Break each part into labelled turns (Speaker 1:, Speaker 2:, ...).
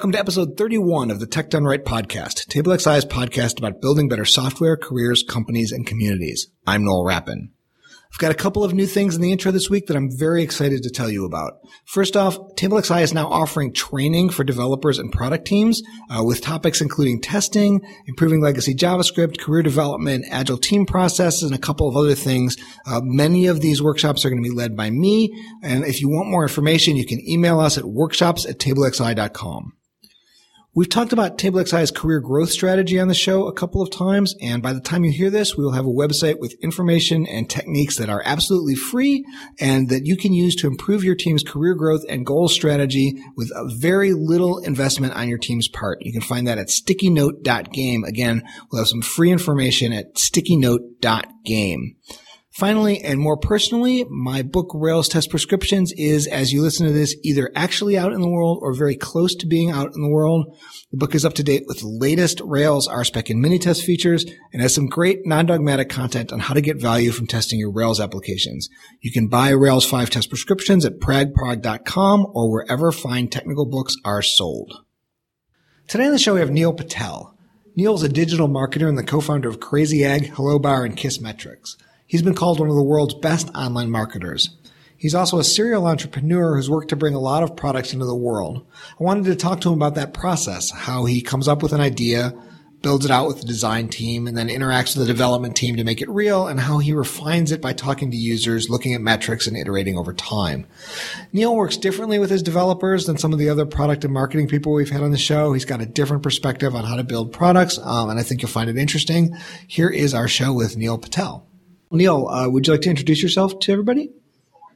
Speaker 1: welcome to episode 31 of the Tech Done Right podcast, TableXI's podcast about building better software, careers, companies, and communities. I'm Noel Rappin. I've got a couple of new things in the intro this week that I'm very excited to tell you about. First off, TableXI is now offering training for developers and product teams uh, with topics including testing, improving legacy JavaScript, career development, agile team processes, and a couple of other things. Uh, many of these workshops are going to be led by me. And if you want more information, you can email us at workshops at tablexi.com. We've talked about TableXI's career growth strategy on the show a couple of times, and by the time you hear this, we will have a website with information and techniques that are absolutely free and that you can use to improve your team's career growth and goal strategy with very little investment on your team's part. You can find that at stickynote.game. Again, we'll have some free information at stickynote.game. Finally, and more personally, my book Rails Test Prescriptions is, as you listen to this, either actually out in the world or very close to being out in the world. The book is up to date with the latest Rails RSpec and Minitest features and has some great non-dogmatic content on how to get value from testing your Rails applications. You can buy Rails 5 test prescriptions at pragprog.com or wherever fine technical books are sold. Today on the show, we have Neil Patel. Neil's a digital marketer and the co-founder of Crazy Egg, Hello Bar, and Kissmetrics. He's been called one of the world's best online marketers. He's also a serial entrepreneur who's worked to bring a lot of products into the world. I wanted to talk to him about that process, how he comes up with an idea, builds it out with the design team, and then interacts with the development team to make it real, and how he refines it by talking to users, looking at metrics, and iterating over time. Neil works differently with his developers than some of the other product and marketing people we've had on the show. He's got a different perspective on how to build products, um, and I think you'll find it interesting. Here is our show with Neil Patel. Neil, uh, would you like to introduce yourself to everybody?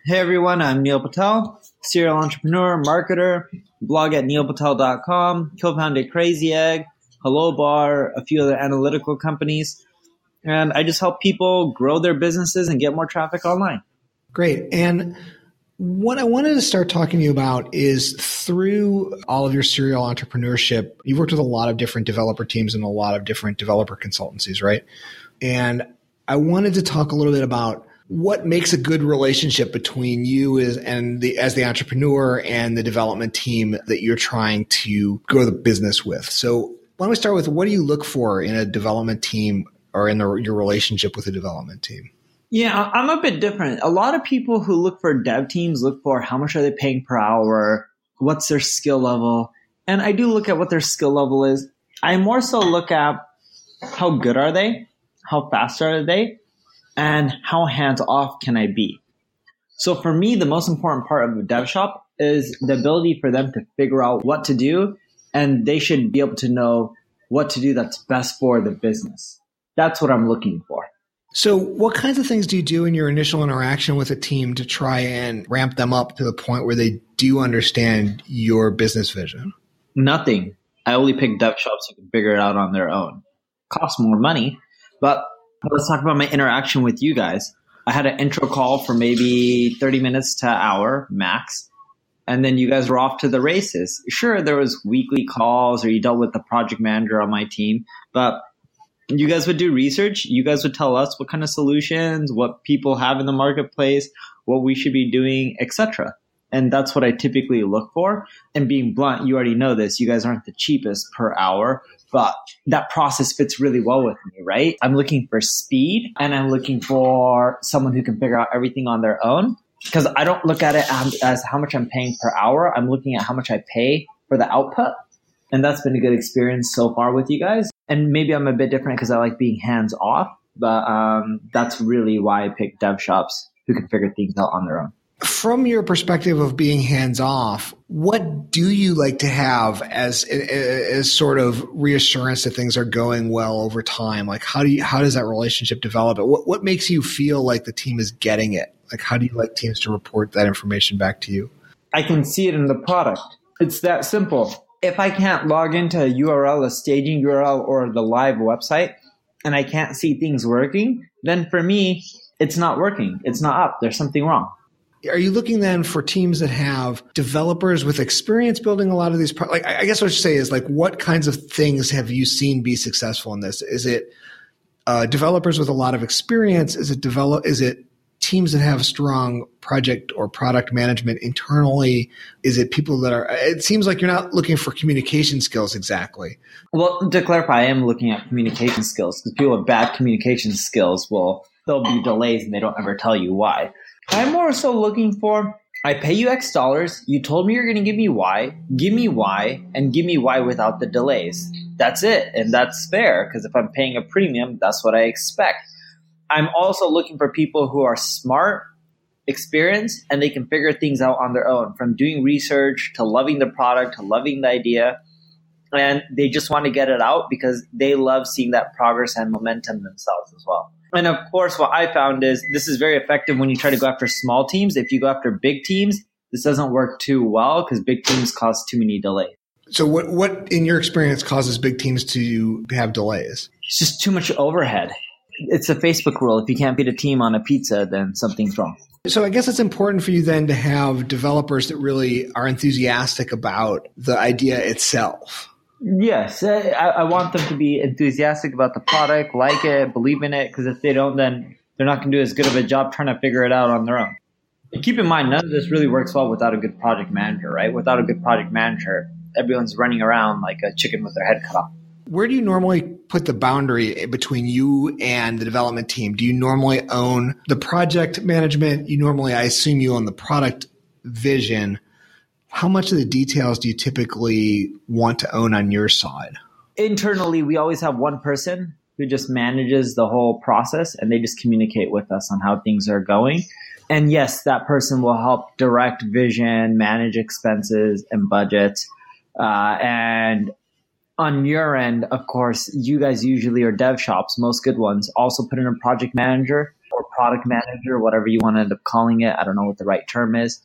Speaker 2: Hey everyone, I'm Neil Patel, serial entrepreneur, marketer, blog at neilpatel.com, co-founded Crazy Egg, Hello Bar, a few other analytical companies, and I just help people grow their businesses and get more traffic online.
Speaker 1: Great. And what I wanted to start talking to you about is through all of your serial entrepreneurship, you've worked with a lot of different developer teams and a lot of different developer consultancies, right? And I wanted to talk a little bit about what makes a good relationship between you as, and the, as the entrepreneur and the development team that you're trying to grow the business with. So why don't we start with what do you look for in a development team or in the, your relationship with a development team?
Speaker 2: Yeah, I'm a bit different. A lot of people who look for dev teams look for how much are they paying per hour, what's their skill level, and I do look at what their skill level is. I more so look at how good are they how fast are they, and how hands off can I be? So for me, the most important part of a dev shop is the ability for them to figure out what to do, and they should be able to know what to do that's best for the business. That's what I'm looking for.
Speaker 1: So, what kinds of things do you do in your initial interaction with a team to try and ramp them up to the point where they do understand your business vision?
Speaker 2: Nothing. I only pick dev shops who can figure it out on their own. Costs more money, but let's talk about my interaction with you guys. I had an intro call for maybe 30 minutes to hour max. And then you guys were off to the races. Sure, there was weekly calls or you dealt with the project manager on my team, but you guys would do research. You guys would tell us what kind of solutions, what people have in the marketplace, what we should be doing, etc. And that's what I typically look for. And being blunt, you already know this. You guys aren't the cheapest per hour, but that process fits really well with me, right? I'm looking for speed and I'm looking for someone who can figure out everything on their own because I don't look at it as how much I'm paying per hour. I'm looking at how much I pay for the output. And that's been a good experience so far with you guys. And maybe I'm a bit different because I like being hands off, but um, that's really why I pick dev shops who can figure things out on their own
Speaker 1: from your perspective of being hands off, what do you like to have as as sort of reassurance that things are going well over time? Like how do you how does that relationship develop? What what makes you feel like the team is getting it? Like how do you like teams to report that information back to you?
Speaker 2: I can see it in the product. It's that simple. If I can't log into a URL, a staging URL, or the live website, and I can't see things working, then for me, it's not working. It's not up. There's something wrong.
Speaker 1: Are you looking then for teams that have developers with experience building a lot of these? Pro- like, I guess what I should say is like, what kinds of things have you seen be successful in this? Is it uh, developers with a lot of experience? Is it develop? Is it teams that have strong project or product management internally? Is it people that are, it seems like you're not looking for communication skills exactly.
Speaker 2: Well, to clarify, I am looking at communication skills because people with bad communication skills will, there'll be delays and they don't ever tell you why. I'm more so looking for I pay you X dollars. You told me you're going to give me Y. Give me Y and give me Y without the delays. That's it. And that's fair because if I'm paying a premium, that's what I expect. I'm also looking for people who are smart, experienced, and they can figure things out on their own from doing research to loving the product to loving the idea. And they just want to get it out because they love seeing that progress and momentum themselves as well. And of course, what I found is this is very effective when you try to go after small teams. If you go after big teams, this doesn't work too well because big teams cause too many delays.
Speaker 1: So, what, what in your experience causes big teams to have delays?
Speaker 2: It's just too much overhead. It's a Facebook rule. If you can't beat a team on a pizza, then something's wrong.
Speaker 1: So I guess it's important for you then to have developers that really are enthusiastic about the idea itself.
Speaker 2: Yes, I, I, want them to be enthusiastic about the product, like it, believe in it, because if they don't, then they're not going to do as good of a job trying to figure it out on their own. And keep in mind, none of this really works well without a good project manager, right? Without a good project manager, everyone's running around like a chicken with their head cut off.
Speaker 1: Where do you normally put the boundary between you and the development team? Do you normally own the project management? You normally, I assume, you own the product vision how much of the details do you typically want to own on your side?
Speaker 2: Internally, we always have one person who just manages the whole process and they just communicate with us on how things are going. And yes, that person will help direct vision, manage expenses and budget. Uh, and on your end, of course, you guys usually are dev shops, most good ones, also put in a project manager or product manager, whatever you want to end up calling it. I don't know what the right term is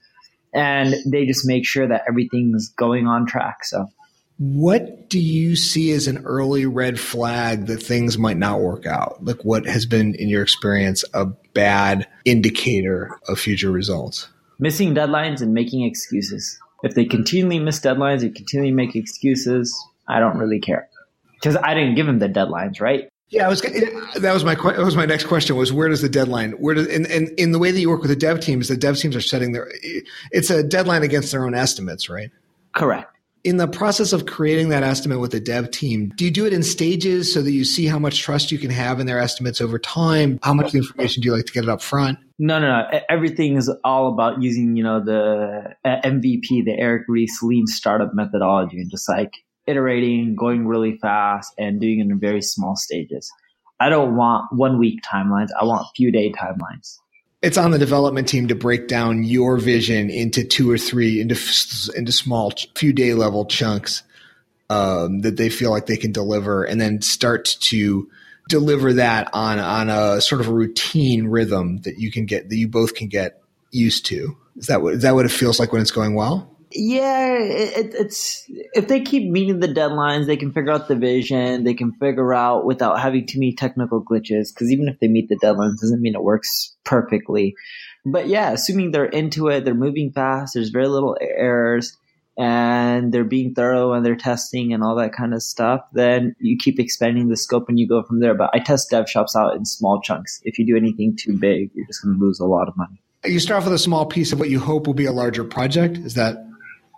Speaker 2: and they just make sure that everything's going on track. So,
Speaker 1: what do you see as an early red flag that things might not work out? Like, what has been, in your experience, a bad indicator of future results?
Speaker 2: Missing deadlines and making excuses. If they continually miss deadlines and continually make excuses, I don't really care because I didn't give them the deadlines, right?
Speaker 1: Yeah, I was. That was my. That was my next question. Was where does the deadline? Where does and, and in the way that you work with the dev teams, the dev teams are setting their. It's a deadline against their own estimates, right?
Speaker 2: Correct.
Speaker 1: In the process of creating that estimate with the dev team, do you do it in stages so that you see how much trust you can have in their estimates over time? How much information do you like to get it up front?
Speaker 2: No, no, no. Everything is all about using, you know, the MVP, the Eric Ries lean startup methodology, and just like iterating, going really fast, and doing it in very small stages. I don't want one week timelines. I want few day timelines.
Speaker 1: It's on the development team to break down your vision into two or three into into small few day level chunks um, that they feel like they can deliver, and then start to deliver that on on a sort of a routine rhythm that you can get that you both can get used to. Is that what is that what it feels like when it's going well?
Speaker 2: Yeah, it, it's if they keep meeting the deadlines, they can figure out the vision. They can figure out without having too many technical glitches. Because even if they meet the deadlines, doesn't mean it works perfectly. But yeah, assuming they're into it, they're moving fast. There's very little errors, and they're being thorough and they're testing and all that kind of stuff. Then you keep expanding the scope and you go from there. But I test dev shops out in small chunks. If you do anything too big, you're just going to lose a lot of money.
Speaker 1: You start off with a small piece of what you hope will be a larger project. Is that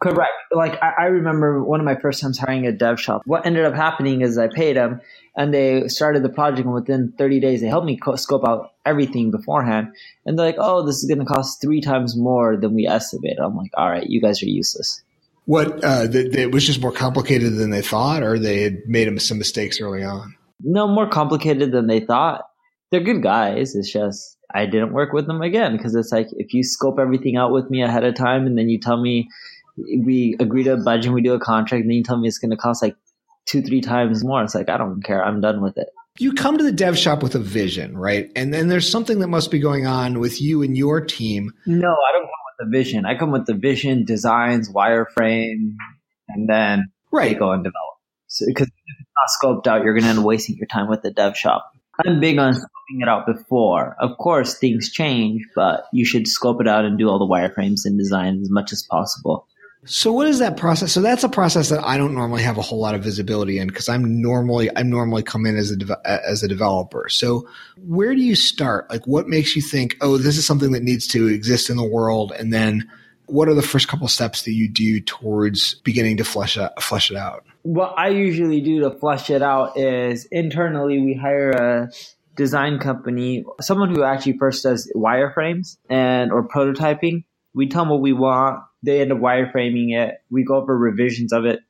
Speaker 2: Correct. Like I, I, remember one of my first times hiring a dev shop. What ended up happening is I paid them, and they started the project, and within 30 days, they helped me co- scope out everything beforehand. And they're like, "Oh, this is going to cost three times more than we estimated." I'm like, "All right, you guys are useless."
Speaker 1: What? Uh, it was just more complicated than they thought, or they had made some mistakes early on.
Speaker 2: No, more complicated than they thought. They're good guys. It's just I didn't work with them again because it's like if you scope everything out with me ahead of time, and then you tell me we agree to a budget and we do a contract, and then you tell me it's going to cost like two, three times more. It's like, I don't care. I'm done with it.
Speaker 1: You come to the dev shop with a vision, right? And then there's something that must be going on with you and your team.
Speaker 2: No, I don't come with the vision. I come with the vision, designs, wireframe, and then
Speaker 1: right.
Speaker 2: go and develop. So, because if it's not scoped out, you're going to end up wasting your time with the dev shop. I'm big on scoping it out before. Of course, things change, but you should scope it out and do all the wireframes and design as much as possible
Speaker 1: So what is that process? So that's a process that I don't normally have a whole lot of visibility in because I'm normally I'm normally come in as a de- as a developer. So where do you start? Like what makes you think, "Oh, this is something that needs to exist in the world?" And then what are the first couple steps that you do towards beginning to flesh out, flesh it out?
Speaker 2: What I usually do to flesh it out is internally we hire a design company, someone who actually first does wireframes and or prototyping. We tell them what we want they end up wireframing it. We go over revisions of it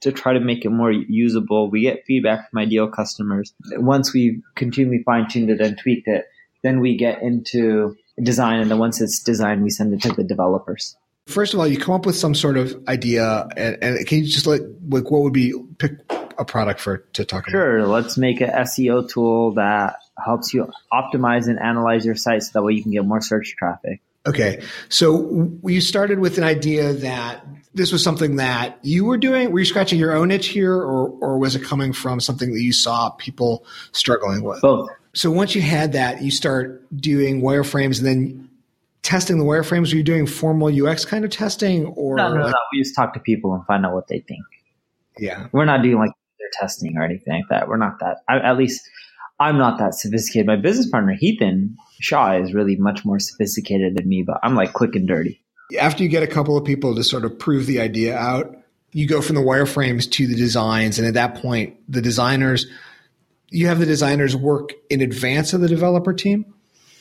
Speaker 2: to try to make it more usable. We get feedback from ideal customers. Once we've continually fine tuned it and tweaked it, then we get into design. And then once it's designed, we send it to the developers.
Speaker 1: First of all, you come up with some sort of idea, and, and can you just like, like what would be pick a product for to talk
Speaker 2: sure,
Speaker 1: about?
Speaker 2: Sure. Let's make an SEO tool that helps you optimize and analyze your site so that way you can get more search traffic.
Speaker 1: Okay. So you started with an idea that this was something that you were doing. Were you scratching your own itch here, or, or was it coming from something that you saw people struggling with?
Speaker 2: Both.
Speaker 1: So once you had that, you start doing wireframes and then testing the wireframes. Were you doing formal UX kind of testing, or
Speaker 2: no, no, like, no. We just talk to people and find out what they think.
Speaker 1: Yeah,
Speaker 2: we're not doing like their testing or anything like that. We're not that. I, at least I'm not that sophisticated. My business partner, Hiten Shah, is really much more sophisticated than me, but I'm like quick and dirty.
Speaker 1: After you get a couple of people to sort of prove the idea out, you go from the wireframes to the designs. And at that point, the designers, you have the designers work in advance of the developer team?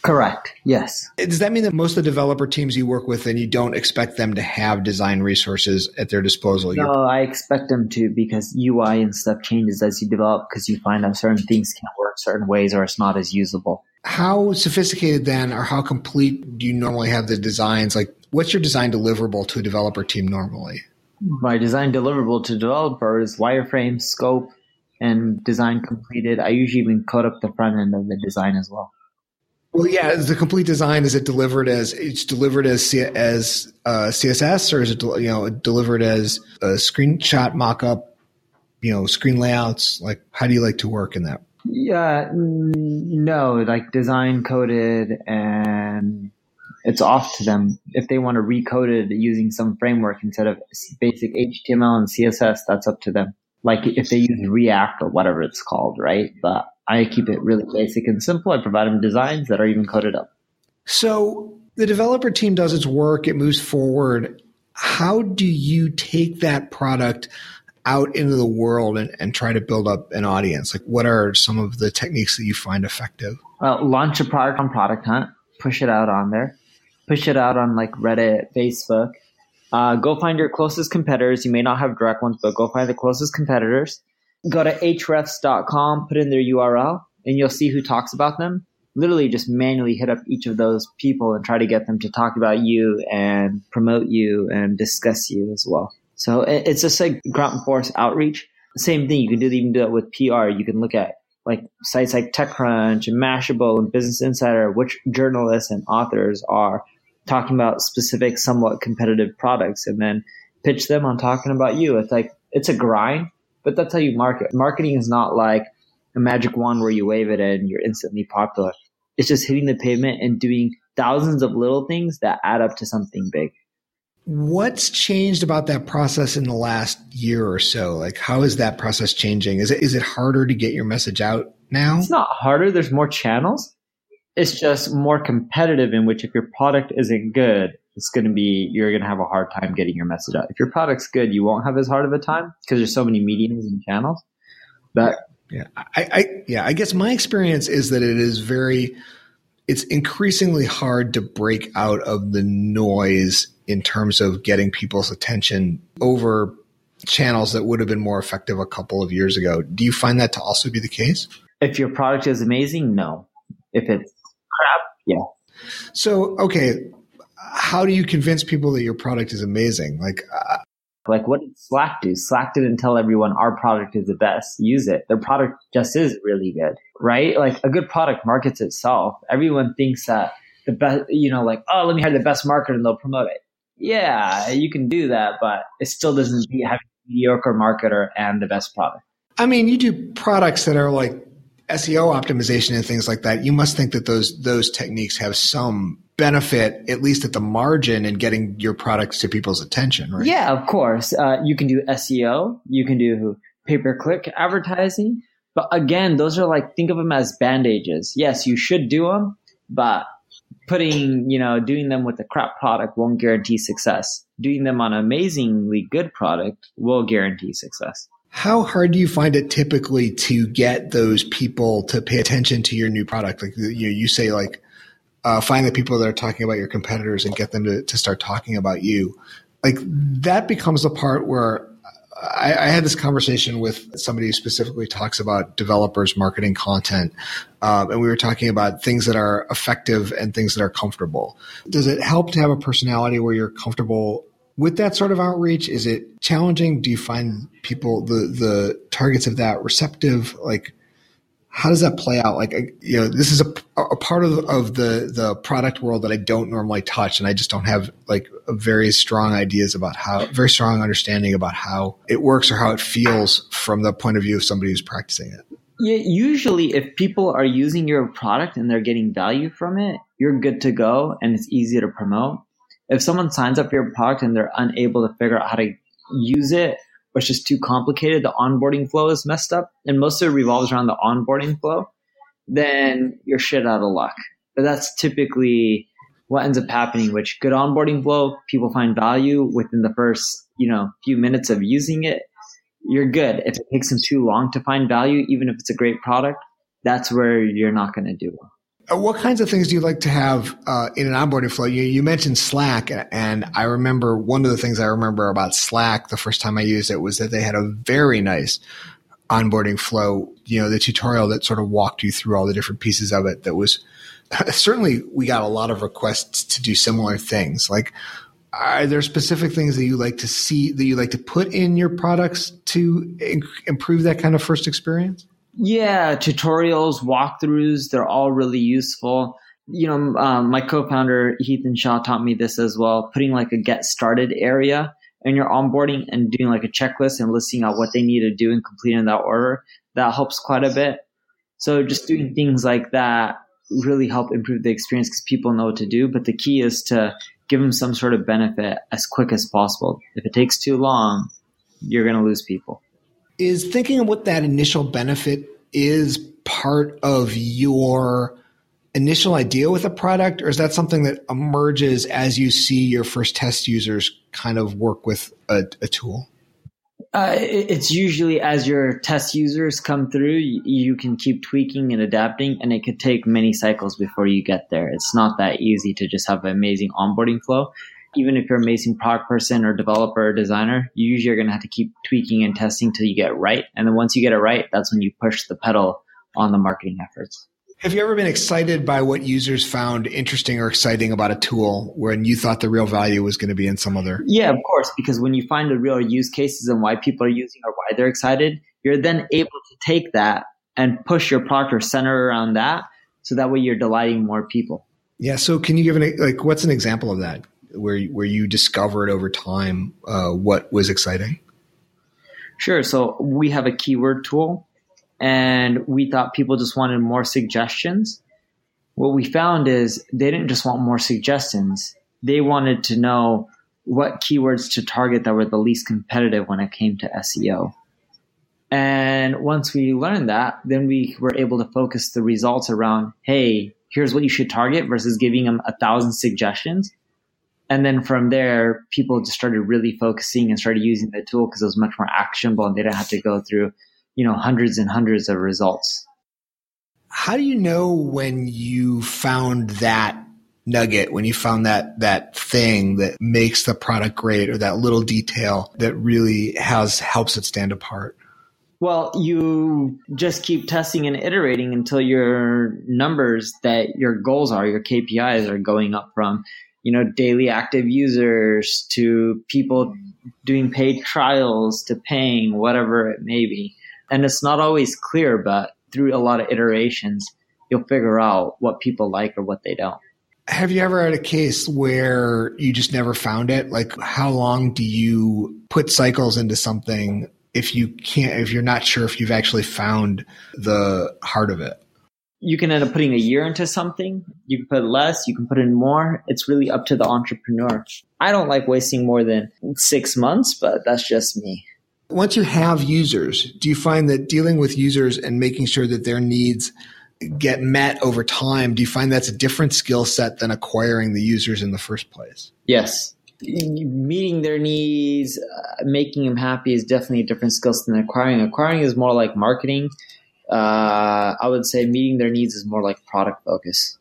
Speaker 2: Correct. Yes.
Speaker 1: Eh, does that mean that most of the developer teams you work with, and you don't expect them to have design resources at their disposal?
Speaker 2: No, You're- I expect them to because UI and stuff changes as you develop because you find out certain things can't work certain ways or it's not as usable.
Speaker 1: How sophisticated then, or how complete do you normally have the designs? Like, what's your design deliverable to a developer team normally?
Speaker 2: My design deliverable to developers, wireframe, scope, and design completed. I usually even code up the front end of the design as well.
Speaker 1: Well, yeah, the complete design is it delivered as it's delivered as C- as uh, CSS or is it you know delivered as a screenshot mockup, you know, screen layouts? Like, how do you like to work in that?
Speaker 2: Yeah, no, like design coded and it's off to them if they want to recode it using some framework instead of basic HTML and CSS. That's up to them. Like if they use React or whatever it's called, right? But I keep it really basic and simple. I provide them designs that are even coded up.
Speaker 1: So the developer team does its work, it moves forward. How do you take that product out into the world and, and try to build up an audience? Like, what are some of the techniques that you find effective?
Speaker 2: Uh, launch a product on Product Hunt, push it out on there, push it out on like Reddit, Facebook. Uh, go find your closest competitors. You may not have direct ones, but go find the closest competitors go to ahrefs.com, put in their URL, and you'll see who talks about them. Literally just manually hit up each of those people and try to get them to talk about you and promote you and discuss you as well. So it's just like grunt force outreach. Same thing. You can do even do it with PR. You can look at like sites like TechCrunch and Mashable and Business Insider, which journalists and authors are talking about specific, somewhat competitive products, and then pitch them on talking about you. It's like it's a grind, but that's how you market. Marketing is not like a magic wand where you wave it and you're instantly popular. It's just hitting the pavement and doing thousands of little things that add up to something big.
Speaker 1: What's changed about that process in the last year or so? Like, how is that process changing? Is it is it harder to get your message out now?
Speaker 2: It's not harder. There's more channels. It's just more competitive. In which, if your product isn't good, it's going to be you're going to have a hard time getting your message out. If your product's good, you won't have as hard of a time because there's so many mediums and channels. But
Speaker 1: yeah, I, I yeah, I guess my experience is that it is very it's increasingly hard to break out of the noise in terms of getting people's attention over channels that would have been more effective a couple of years ago. Do you find that to also be the case?
Speaker 2: If your product is amazing, no. If it's crap, yeah.
Speaker 1: So, okay, how do you convince people that your product is amazing? Like, uh,
Speaker 2: like what did Slack do? Slack didn't tell everyone our product is the best. Use it. Their product just is really good, right? Like a good product markets itself. Everyone thinks that the best, you know, like oh, let me hire the best marketer and they'll promote it. Yeah, you can do that, but it still doesn't beat having a mediocre marketer and the best product.
Speaker 1: I mean, you do products that are like SEO optimization and things like that. You must think that those those techniques have some benefit, at least at the margin, in getting your products to people's attention, right?
Speaker 2: Yeah, of course. Uh, you can do SEO, you can do pay per click advertising. But again, those are like, think of them as bandages. Yes, you should do them, but putting, you know, doing them with a crap product won't guarantee success. Doing them on an amazingly good product will guarantee success.
Speaker 1: How hard do you find it typically to get those people to pay attention to your new product? Like you, you say, like uh, find the people that are talking about your competitors and get them to, to start talking about you. Like that becomes the part where I, I, had this conversation with somebody who specifically talks about developers marketing content, um, and we were talking about things that are effective and things that are comfortable. Does it help to have a personality where you're comfortable with that sort of outreach? Is it challenging? Do you find people the the targets of that receptive? Like, how does that play out? Like, you know, this is a, a part of, of the, the product world that I don't normally touch. And I just don't have like very strong ideas about how, very strong understanding about how it works or how it feels from the point of view of somebody who's practicing it.
Speaker 2: Yeah, usually if people are using your product and they're getting value from it, you're good to go and it's easy to promote. If someone signs up for your product and they're unable to figure out how to use it or it's just too complicated, the onboarding flow is messed up, and most of it revolves around the onboarding flow, then you're shit out of luck. But that's typically what ends up happening, which good onboarding flow, people find value within the first, you know, few minutes of using it. You're good. If it takes them too long to find value, even if it's a great product, that's where you're not going to do well.
Speaker 1: Uh, what kinds of things do you like to have uh, in an onboarding flow? You, you, mentioned Slack, and I remember one of the things I remember about Slack the first time I used it was that they had a very nice onboarding flow. You know, the tutorial that sort of walked you through all the different pieces of it. That was certainly we got a lot of requests to do similar things. Like, are there specific things that you like to see that you like to put in your products to improve that kind of first experience?
Speaker 2: Yeah, tutorials, walkthroughs, they're all really useful. You know, um, my co-founder Hiten Shah taught me this as well. Putting like a get started area in your onboarding and doing like a checklist and listing out what they need to do and completing in that order. That helps quite a bit. So just doing things like that really help improve the experience because people know what to do. But the key is to give them some sort of benefit as quick as possible. If it takes too long, you're going to lose people
Speaker 1: is thinking of what that initial benefit is part of your initial idea with a product, or is that something that emerges as you see your first test users kind of work with a, a tool?
Speaker 2: Uh, it's usually as your test users come through, you, you can keep tweaking and adapting, and it could take many cycles before you get there. It's not that easy to just have an amazing onboarding flow even if you're an amazing product person or developer or designer, you usually are going to have to keep tweaking and testing till you get it right. And then once you get it right, that's when you push the pedal on the marketing efforts.
Speaker 1: Have you ever been excited by what users found interesting or exciting about a tool when you thought the real value was going to be in some other?
Speaker 2: Yeah, of course, because when you find the real use cases and why people are using or why they're excited, you're then able to take that and push your product or center around that. So that way you're delighting more people.
Speaker 1: Yeah. So can you give an, like, what's an example of that? Where where you discovered over time uh, what was exciting?
Speaker 2: Sure. So we have a keyword tool, and we thought people just wanted more suggestions. What we found is they didn't just want more suggestions; they wanted to know what keywords to target that were the least competitive when it came to SEO. And once we learned that, then we were able to focus the results around, hey, here's what you should target versus giving them a thousand suggestions and then from there, people just started really focusing and started using the tool because it was much more actionable and they didn't have to go through, you know, hundreds and hundreds of results.
Speaker 1: How do you know when you found that nugget, when you found that that thing that makes the product great or that little detail that really has helps it stand apart?
Speaker 2: Well, you just keep testing and iterating until your numbers that your goals are, your KPIs are going up from you know, daily active users to people doing paid trials to paying, whatever it may be. And it's not always clear, but through a lot of iterations, you'll figure out what people like or what they don't.
Speaker 1: Have you ever had a case where you just never found it? Like, how long do you put cycles into something if you can't, if you're not sure if you've actually found the heart of it?
Speaker 2: You can end up putting a year into something. You can put less, you can put in more. It's really up to the entrepreneur. I don't like wasting more than six months, but that's just me.
Speaker 1: Once you have users, do you find that dealing with users and making sure that their needs get met over time, do you find that's a different skill set than acquiring the users in the first place?
Speaker 2: Yes. Meeting their needs, uh, making them happy is definitely a different skill set than acquiring. Acquiring is more like marketing uh, I would say meeting their needs is more like product focus.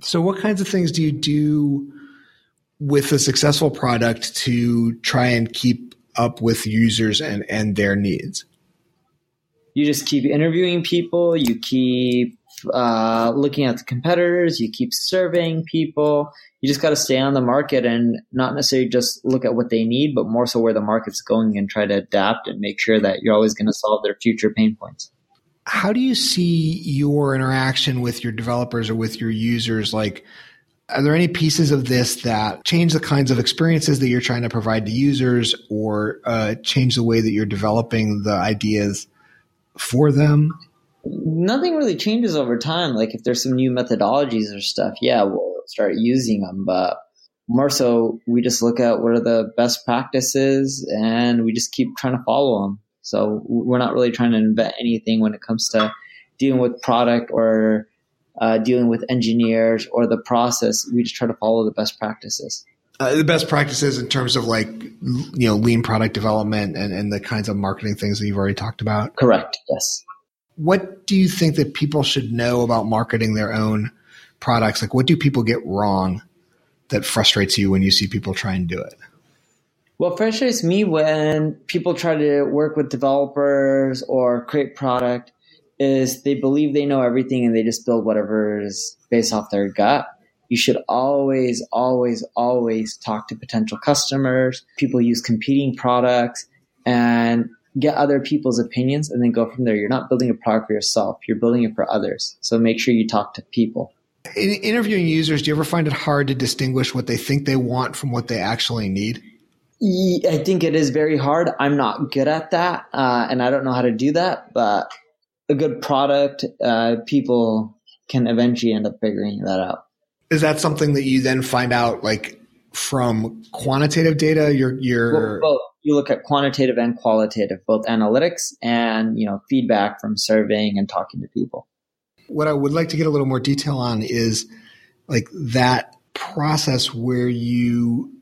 Speaker 1: So, what kinds of things do you do with a successful product to try and keep up with users and, and their needs?
Speaker 2: You just keep interviewing people, you keep uh, looking at the competitors, you keep surveying people. You just got to stay on the market and not necessarily just look at what they need, but more so where the market's going and try to adapt and make sure that you're always going to solve their future pain points
Speaker 1: how do you see your interaction with your developers or with your users? Like are there any pieces of this that change the kinds of experiences that you're trying to provide to users or uh, change the way that you're developing the ideas for them?
Speaker 2: Nothing really changes over time. Like if there's some new methodologies or stuff yeah we'll start using them but more so we just look at what are the best practices and we just keep trying to follow them so we're not really trying to invent anything when it comes to dealing with product or uh, dealing with engineers or the process. We just try to follow the best practices.
Speaker 1: Uh, the best practices in terms of like you know lean product development and, and the kinds of marketing things that you've already talked about.
Speaker 2: Correct. Yes.
Speaker 1: What do you think that people should know about marketing their own products? Like, what do people get wrong that frustrates you when you see people try and do it?
Speaker 2: What frustrates me when people try to work with developers or create product is they believe they know everything and they just build whatever is based off their gut. You should always, always, always talk to potential customers. People use competing products and get other people's opinions and then go from there. You're not building a product for yourself. You're building it for others. So make sure you talk to people.
Speaker 1: In interviewing users, do you ever find it hard to distinguish what they think they want from what they actually need?
Speaker 2: I think it is very hard. I'm not good at that, uh, and I don't know how to do that. But a good product, uh, people can eventually end up figuring that out.
Speaker 1: Is that something that you then find out, like from quantitative data?
Speaker 2: Well, both. You look at quantitative and qualitative, both analytics and you know feedback from surveying and talking to people.
Speaker 1: What I would like to get a little more detail on is like that process where you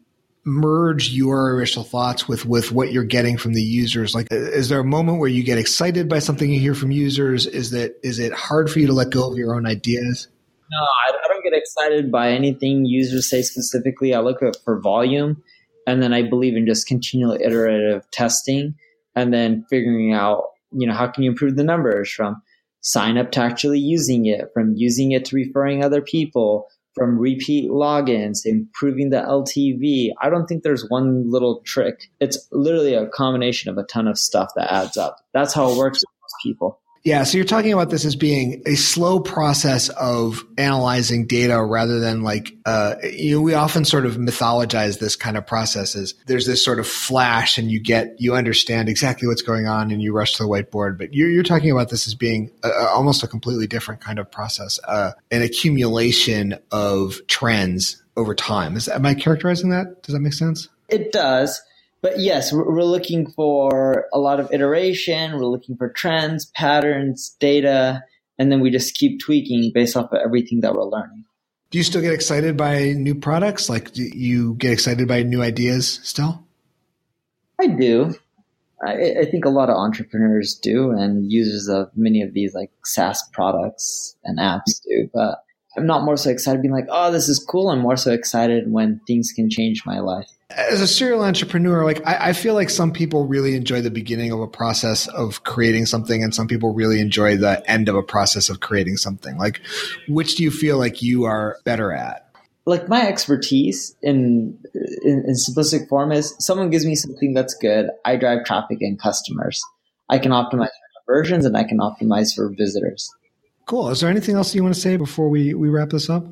Speaker 1: merge your initial thoughts with with what you're getting from the users? Like is there a moment where you get excited by something you hear from users? Is that is it hard for you to let go of your own ideas?
Speaker 2: No i, I don't get excited by anything users say specifically. I look at for volume and then i believe in just continual iterative testing and then figuring out you know how can you improve the numbers from sign up to actually using it from using it to referring other people from repeat logins, improving the LTV. I don't think there's one little trick. It's literally a combination of a ton of stuff that adds up. That's how it works with most people.
Speaker 1: Yeah, so you're talking about this as being a slow process of analyzing data rather than like, uh, you know, we often sort of mythologize this kind of process as there's this sort of flash and you get, you understand exactly what's going on and you rush to the whiteboard. But you're, you're talking about this as being a, almost a completely different kind of process, uh, an accumulation of trends over time. Is, am I characterizing that? Does that make sense?
Speaker 2: It does. But yes, we're looking for a lot of iteration. We're looking for trends, patterns, data, and then we just keep tweaking based off of everything that we're learning.
Speaker 1: Do you still get excited by new products? Like, do you get excited by new ideas still?
Speaker 2: I do. I, I think a lot of entrepreneurs do, and users of many of these like SaaS products and apps do. But I'm not more so excited being like, oh, this is cool. I'm more so excited when things can change my life
Speaker 1: as a serial entrepreneur, like I, I, feel like some people really enjoy the beginning of a process of creating something, and some people really enjoy the end of a process of creating something. Like, which do you feel like you are better at?
Speaker 2: Like my expertise in, in, in simplistic form is someone gives me something that's good. I drive traffic and customers. I can optimize for conversions and I can optimize for visitors.
Speaker 1: Cool. Is there anything else you want to say before we, we wrap this up?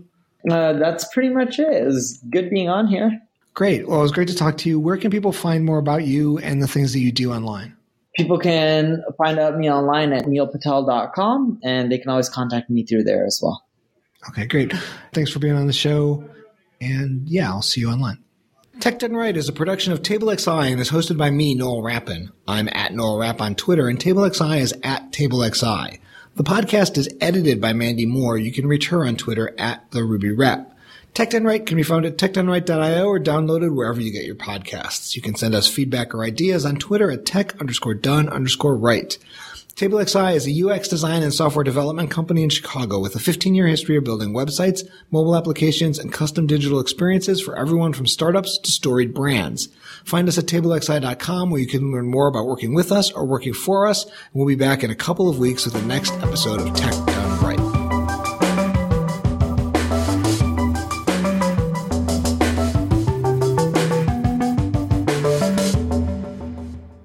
Speaker 2: Uh, that's pretty much it. It was good being on here.
Speaker 1: Great. Well, it was great to talk to you. Where can people find more about you and the things that you do online?
Speaker 2: people can find out me online at neilpatel.com and they can always contact me through there as well.
Speaker 1: Okay, great. Thanks for being on the show. And yeah, I'll see you online. Tech Done Right is a production of TableXI and is hosted by me, Noel Rappin. I'm at Noel Rapp on Twitter, and TableXI is at TableXI. The podcast is edited by Mandy Moore. You can reach her on Twitter at the Ruby Rep. Tech Done Right can be found at techdoneright.io or downloaded wherever you get your podcasts. You can send us feedback or ideas on Twitter at tech underscore done underscore right. TableXI is a UX design and software development company in Chicago with a 15 year history of building websites, mobile applications, and custom digital experiences for everyone from startups to storied brands. Find us at tablexi.com where you can learn more about working with us or working for us. We'll be back in a couple of weeks with the next episode of Tech